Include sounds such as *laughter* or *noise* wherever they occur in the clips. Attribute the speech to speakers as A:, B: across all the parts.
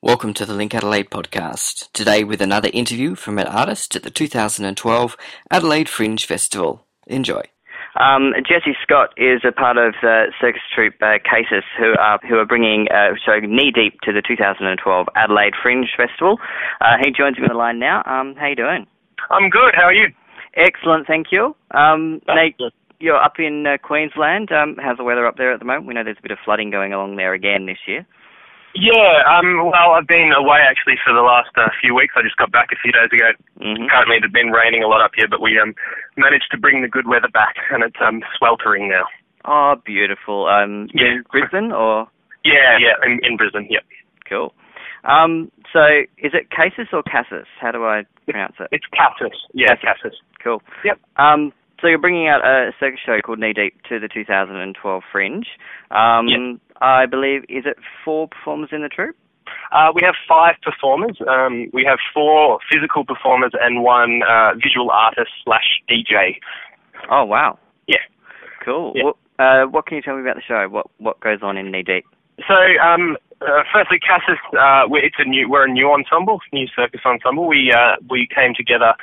A: Welcome to the Link Adelaide podcast. Today with another interview from an artist at the 2012 Adelaide Fringe Festival. Enjoy.
B: Um, Jesse Scott is a part of the circus troupe uh, Casus, who are who are bringing uh, show Knee Deep to the 2012 Adelaide Fringe Festival. Uh, he joins me on the line now. Um, how you doing?
C: I'm good. How are you?
B: Excellent, thank you. Um,
C: That's
B: Nate, you're up in uh, Queensland. Um, how's the weather up there at the moment? We know there's a bit of flooding going along there again this year.
C: Yeah. Um. Well, I've been away actually for the last uh, few weeks. I just got back a few days ago.
B: hmm
C: Apparently, it had been raining a lot up here, but we um managed to bring the good weather back, and it's um sweltering now.
B: Oh, beautiful. Um,
C: Yeah.
B: in Brisbane or
C: Yeah. Yeah. In, in Brisbane. Yeah.
B: cool. Um, so is it Casus or Cassis? How do I pronounce it?
C: It's Cassis. Yeah, Cassis.
B: Cool.
C: Yep.
B: Um, so you're bringing out a circus show called Knee Deep to the 2012 Fringe. Um,
C: Yep.
B: I believe is it four performers in the troupe?
C: Uh, we have five performers. Um, we have four physical performers and one uh, visual artist slash DJ.
B: Oh wow.
C: Yeah.
B: Cool.
C: Yeah.
B: What, uh, what can you tell me about the show? What what goes on in Knee Deep?
C: So, um, uh, firstly, Casus, uh, we it's a new, we're a new ensemble, new circus ensemble. We uh, we came together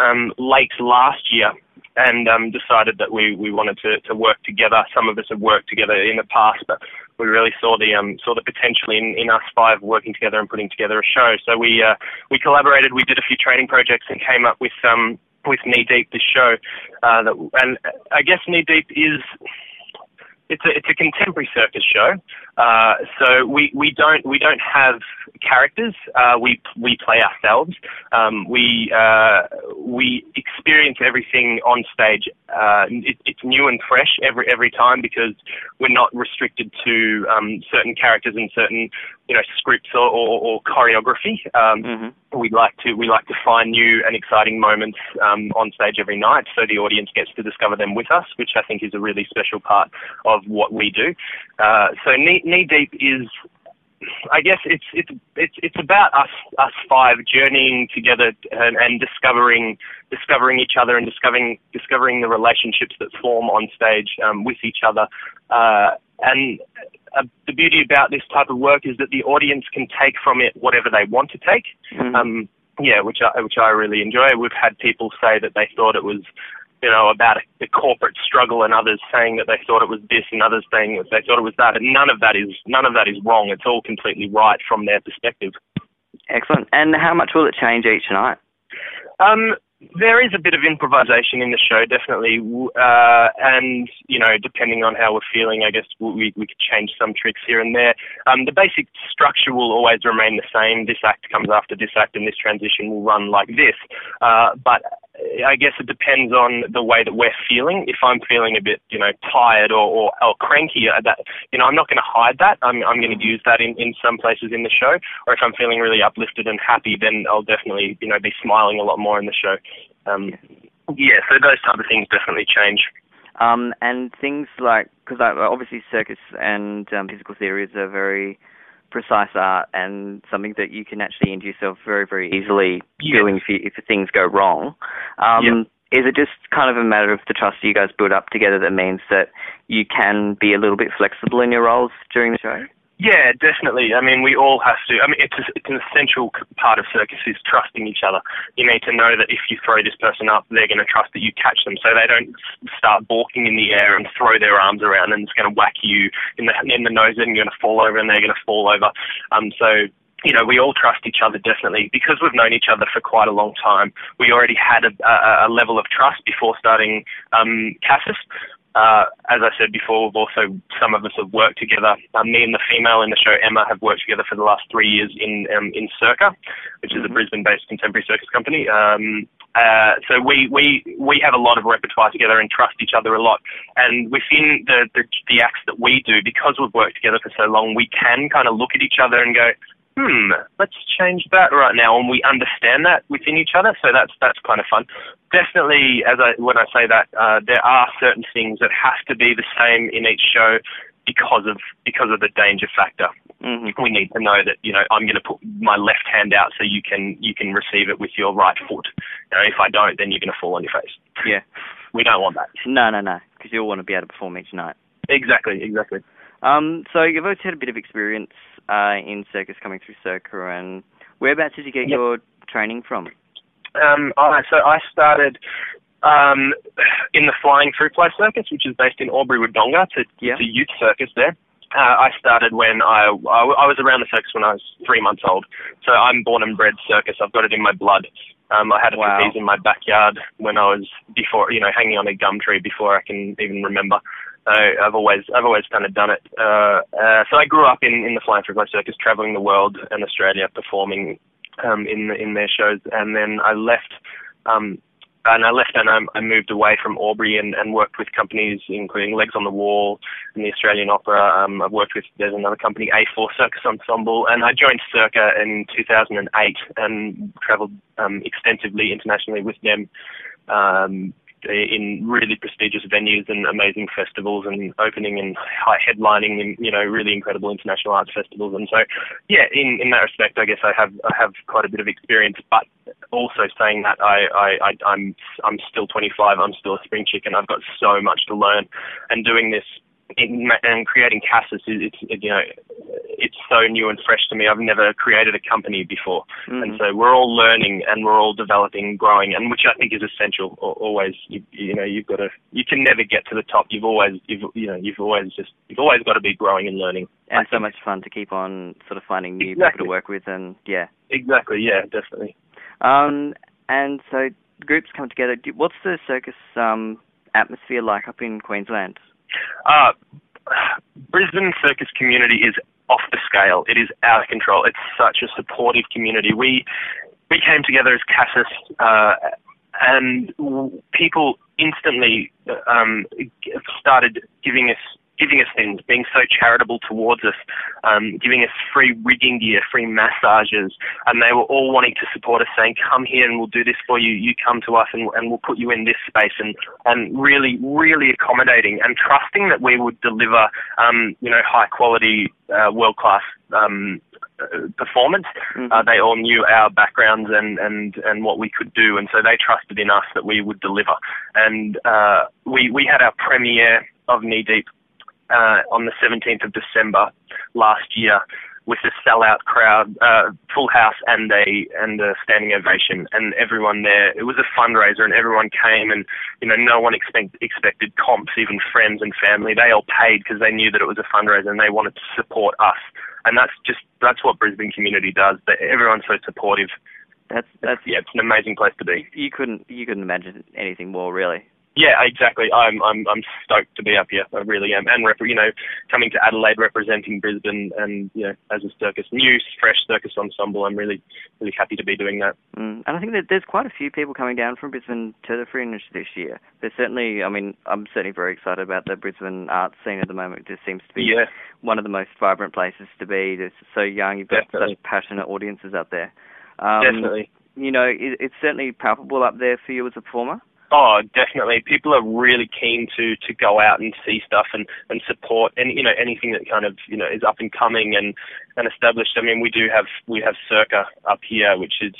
C: um, late last year and um, decided that we, we wanted to, to work together. Some of us have worked together in the past, but we really saw the um, saw the potential in, in us five working together and putting together a show. So we uh, we collaborated. We did a few training projects and came up with um, with Knee Deep, the show. Uh, that, and I guess Knee Deep is it's a it's a contemporary circus show. Uh, so we, we don't we don't have characters. Uh, we we play ourselves. Um, we uh, we experience everything on stage. Uh, it, it's new and fresh every every time because we're not restricted to um, certain characters and certain you know scripts or, or, or choreography. Um,
B: hmm
C: we like to we like to find new and exciting moments um, on stage every night, so the audience gets to discover them with us, which I think is a really special part of what we do. Uh, so knee, knee deep is. I guess it's it's it's it's about us us five journeying together and, and discovering discovering each other and discovering discovering the relationships that form on stage um, with each other. Uh, and uh, the beauty about this type of work is that the audience can take from it whatever they want to take.
B: Mhm.
C: Um, yeah, which I which I really enjoy. We've had people say that they thought it was, you know, about the corporate struggle, and others saying that they thought it was this, and others saying that they thought it was that. And none of that is none of that is wrong. It's all completely right from their perspective.
B: Excellent. And how much will it change each night?
C: Um, there is a bit of improvisation in the show, definitely, uh, and you know, depending on how we're feeling, I guess we we could change some tricks here and there. Um, the basic structure will always remain the same. This act comes after this act, and this transition will run like this. Uh, but I guess it depends on the way that we're feeling. If I'm feeling a bit, you know, tired or or, or cranky, uh, that you know, I'm not going to hide that. I'm I'm going to use that in in some places in the show. Or if I'm feeling really uplifted and happy, then I'll definitely you know be smiling a lot more in the show. Um, yeah, so those type of things definitely change.
B: Um, and things like because obviously circus and um, physical theatre is a very precise art and something that you can actually injure yourself very very easily
C: Yeah.
B: doing if, you, if things go wrong. Um, Is it just kind of a matter of the trust you guys build up together that means that you can be a little bit flexible in your roles during the show?
C: Yeah, definitely. I mean, we all have to. I mean, it's a, it's an essential part of circus is trusting each other. You need to know that if you throw this person up, they're going to trust that you catch them, so they don't start balking in the air and throw their arms around and it's going to whack you in the in the nose and you're going to fall over and they're going to fall over. Um, so you know, we all trust each other definitely because we've known each other for quite a long time. We already had a, a, a level of trust before starting um, Casus. Uh, as I said before, we've also some of us have worked together. Um, me and the female in the show Emma have worked together for the last three years in um, in Circa, which is a
B: Mhm.
C: Brisbane-based contemporary circus company. Um, uh, so we, we we have a lot of repertoire together and trust each other a lot. And within the, the the acts that we do, because we've worked together for so long, we can kind of look at each other and go, hmm, let's change that right now, and we understand that within each other. So that's that's kind of fun. Definitely, as I when I say that, uh, there are certain things that have to be the same in each show because of because of the danger factor.
B: hmm
C: We need to know that you know I'm going to put my left hand out so you can you can receive it with your right foot. You know, if I don't, then you're going to fall on your face.
B: Yeah.
C: We don't want that.
B: No, no, no, because you'll want to be able to perform each night.
C: Exactly, exactly.
B: Um, so you've always had a bit of experience uh, in circus coming through Circa, and whereabouts did you get
C: Yep.
B: your training from?
C: Um, I, so I started um, in the Flying Fruit Fly Circus, which is based in Albury Wodonga. It's a,
B: Yeah.
C: it's a youth circus there. Uh, I started when I, I I was around the circus when I was three months old. So I'm born and bred circus. I've got it in my blood. Um, I had a
B: Wow.
C: trapeze in my backyard when I was before, you know, hanging on a gum tree before I can even remember. So I've always I've always kind of done it. Uh, uh, so I grew up in in the Flying Circus, traveling the world and Australia, performing um, in in their shows, and then I left. Um, and I left and I, I moved away from Albury and, and worked with companies including Legs on the Wall and the Australian Opera. Um, I've worked with there's another company A4 Circus Ensemble, and I joined Circa in 2008 and travelled um, extensively internationally with them. Um, in really prestigious venues and amazing festivals and opening and headlining in you know really incredible international arts festivals. And so yeah in in that respect I guess I have I have quite a bit of experience but also saying that I I, I I'm I'm still 25 I'm still a spring chicken I've got so much to learn. And doing this in, and creating Casus is you know so new and fresh to me I've never created a company before
B: Mhm.
C: and so we're all learning and we're all developing, growing, and which I think is essential. Always, you, you know, you've got to, you can never get to the top. You've always, you've, you know, you've always just, you've always got to be growing and learning. I
B: and so
C: think.
B: much fun to keep on sort of finding new people to work with, and yeah.
C: Exactly. Yeah. Definitely.
B: Um, and so groups come together. What's the circus um, atmosphere like up in Queensland?
C: Uh, Brisbane circus community is off the scale. It is out of control. It's such a supportive community. We we came together as Casus, uh, and people instantly uh, um, started giving us giving us things, being so charitable towards us, um, giving us free rigging gear, free massages, and they were all wanting to support us, saying, "Come here and we'll do this for you. You come to us and, and we'll put you in this space," and and really, really accommodating and trusting that we would deliver, um, you know, high quality, uh, world class. Um, uh, performance.
B: Mhm.
C: Uh, they all knew our backgrounds and, and, and what we could do, and so they trusted in us that we would deliver. And uh, we we had our premiere of Knee Deep uh, on the 17th of December last year with a sellout crowd, uh, full house, and a and a standing ovation, and everyone there. It was a fundraiser, and everyone came, and you know, no one expect, expected comps, even friends and family. They all paid because they knew that it was a fundraiser, and they wanted to support us. And that's just that's what Brisbane community does. They, everyone's so supportive.
B: That's that's
C: Yeah, it's an amazing place to be.
B: you couldn't you couldn't imagine anything more really.
C: Yeah, exactly. I'm I'm I'm stoked to be up here. I really am, and rep- you know, coming to Adelaide representing Brisbane, and you know, as a circus new fresh circus ensemble, I'm really really happy to be doing that.
B: Mm. And I think that there's quite a few people coming down from Brisbane to the Fringe this year. There's certainly, I mean, I'm certainly very excited about the Brisbane arts scene at the moment. It just seems to be
C: Yeah,
B: one of the most vibrant places to be. It's so young. You've got
C: Definitely.
B: such passionate audiences out there. Um,
C: definitely.
B: You know, it, it's certainly palpable up there for you as a performer.
C: Oh, definitely. People are really keen to to go out and see stuff and and support and you know anything that kind of you know is up and coming and and established. I mean, we do have we have Circa up here, which is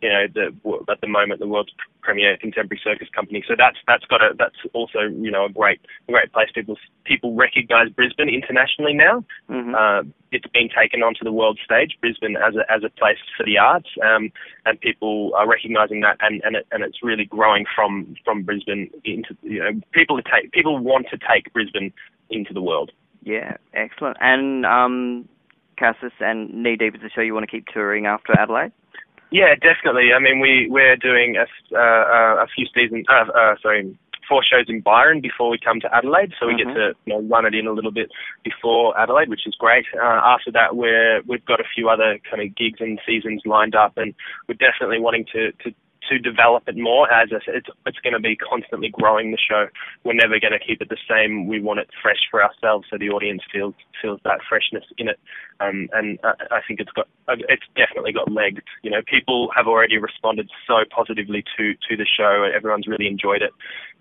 C: you know the at the moment the world's premier contemporary circus company. So that's that's got a that's also you know a great a great place. People people recognise Brisbane internationally now.
B: hmm
C: Uh, it's been taken onto the world stage, Brisbane as a as a place for the arts, um, and people are recognising that, and and, it, and it's really growing from from Brisbane into you know people take people want to take Brisbane into the world.
B: Yeah, excellent. And um, Casus and Knee Deep is a show you want to keep touring after Adelaide.
C: Yeah, definitely. I mean, we we're doing a uh, a few seasons, uh, uh, sorry, four shows in Byron before we come to Adelaide, so we
B: Mhm.
C: get to you know, run it in a little bit before Adelaide, which is great. Uh, after that, we're we've got a few other kind of gigs and seasons lined up, and we're definitely wanting to to to develop it more. As I said, it's it's going to be constantly growing the show. We're never going to keep it the same. We want it fresh for ourselves, so the audience feels feels that freshness in it. Um, and I, I think it's got it's definitely got legs. You know, people have already responded so positively to to the show. Everyone's really enjoyed it,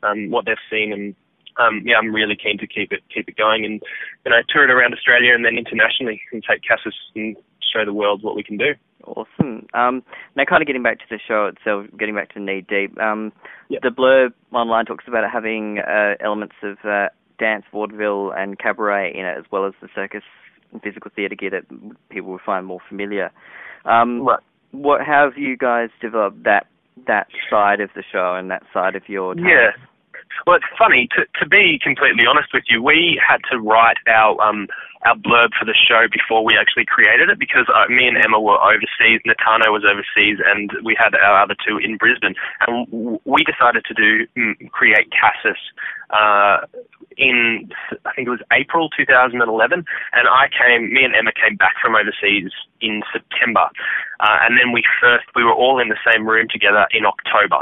C: um, what they've seen, and um, yeah, I'm really keen to keep it keep it going and you know tour it around Australia and then internationally and take Casus and show the world what we can do.
B: Awesome. Um, now, kind of getting back to the show itself, getting back to Knee Deep. Um,
C: Yep.
B: The blurb online talks about it having uh, elements of uh, dance, vaudeville, and cabaret in it, as well as the circus and physical theatre gear that people would find more familiar. Um,
C: Right.
B: What how have you guys developed that that side of the show and that side of your
C: Yeah. Well, it's funny to to be completely honest with you. We had to write our um our blurb for the show before we actually created it because uh, me and Emma were overseas, Natano was overseas, and we had our other two in Brisbane. And we decided to do mm, create Casus uh, in I think it was April 2011, and I came. Me and Emma came back from overseas in September, uh, and then we first we were all in the same room together in October.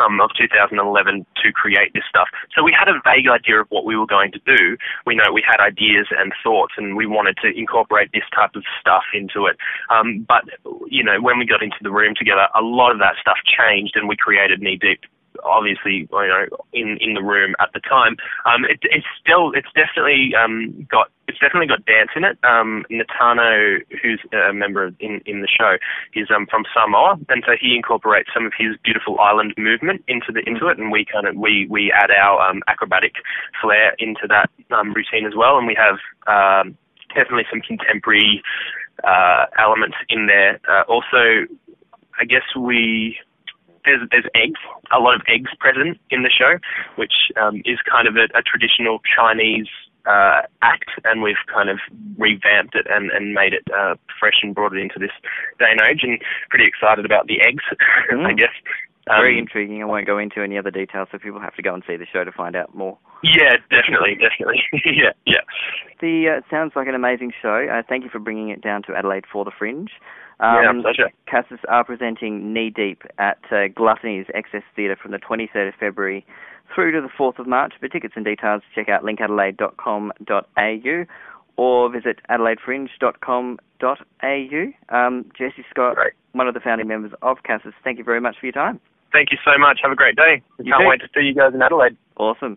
C: Um, of 2011 to create this stuff. So we had a vague idea of what we were going to do. We know we had ideas and thoughts, and we wanted to incorporate this type of stuff into it. Um, but you know, when we got into the room together, a lot of that stuff changed, and we created Knee Deep. Obviously, you know, in in the room at the time, um, it, it's still, it's definitely um, got, definitely got dance in it. Um, Natano, who's a member of- in in the show, is um, from Samoa, and so he incorporates some of his beautiful island movement into the into it, and we kind of we we add our um, acrobatic flair into that um, routine as well, and we have um, definitely some contemporary uh, elements in there. Uh, also, I guess we there's there's eggs, a lot of eggs present in the show, which um, is kind of a, a traditional Chinese uh, act, and we've kind of revamped it and, and made it uh, fresh and brought it into this day and age, and pretty excited about the eggs, *laughs* I
B: Mm.
C: guess. Um,
B: Very intriguing. I won't go into any other details, so people have to go and see the show to find out more.
C: yeah, definitely, definitely. *laughs* yeah, yeah.
B: The uh, sounds like an amazing show. Uh, thank you for bringing it down to Adelaide for the Fringe. Um, yeah,
C: pleasure.
B: Casus are presenting Knee Deep at uh, Gluttony's Excess Theatre from the 23rd of February through to the 4th of March. For tickets and details, check out linkadelaide.com.au or visit adelaidefringe.com.au. Um, Jesse Scott,
C: Great.
B: one of the founding members of Casus, thank you very much for your time.
C: Thank you so much. Have a great day.
B: You
C: Can't
B: too.
C: wait to see you guys in Adelaide.
B: Awesome.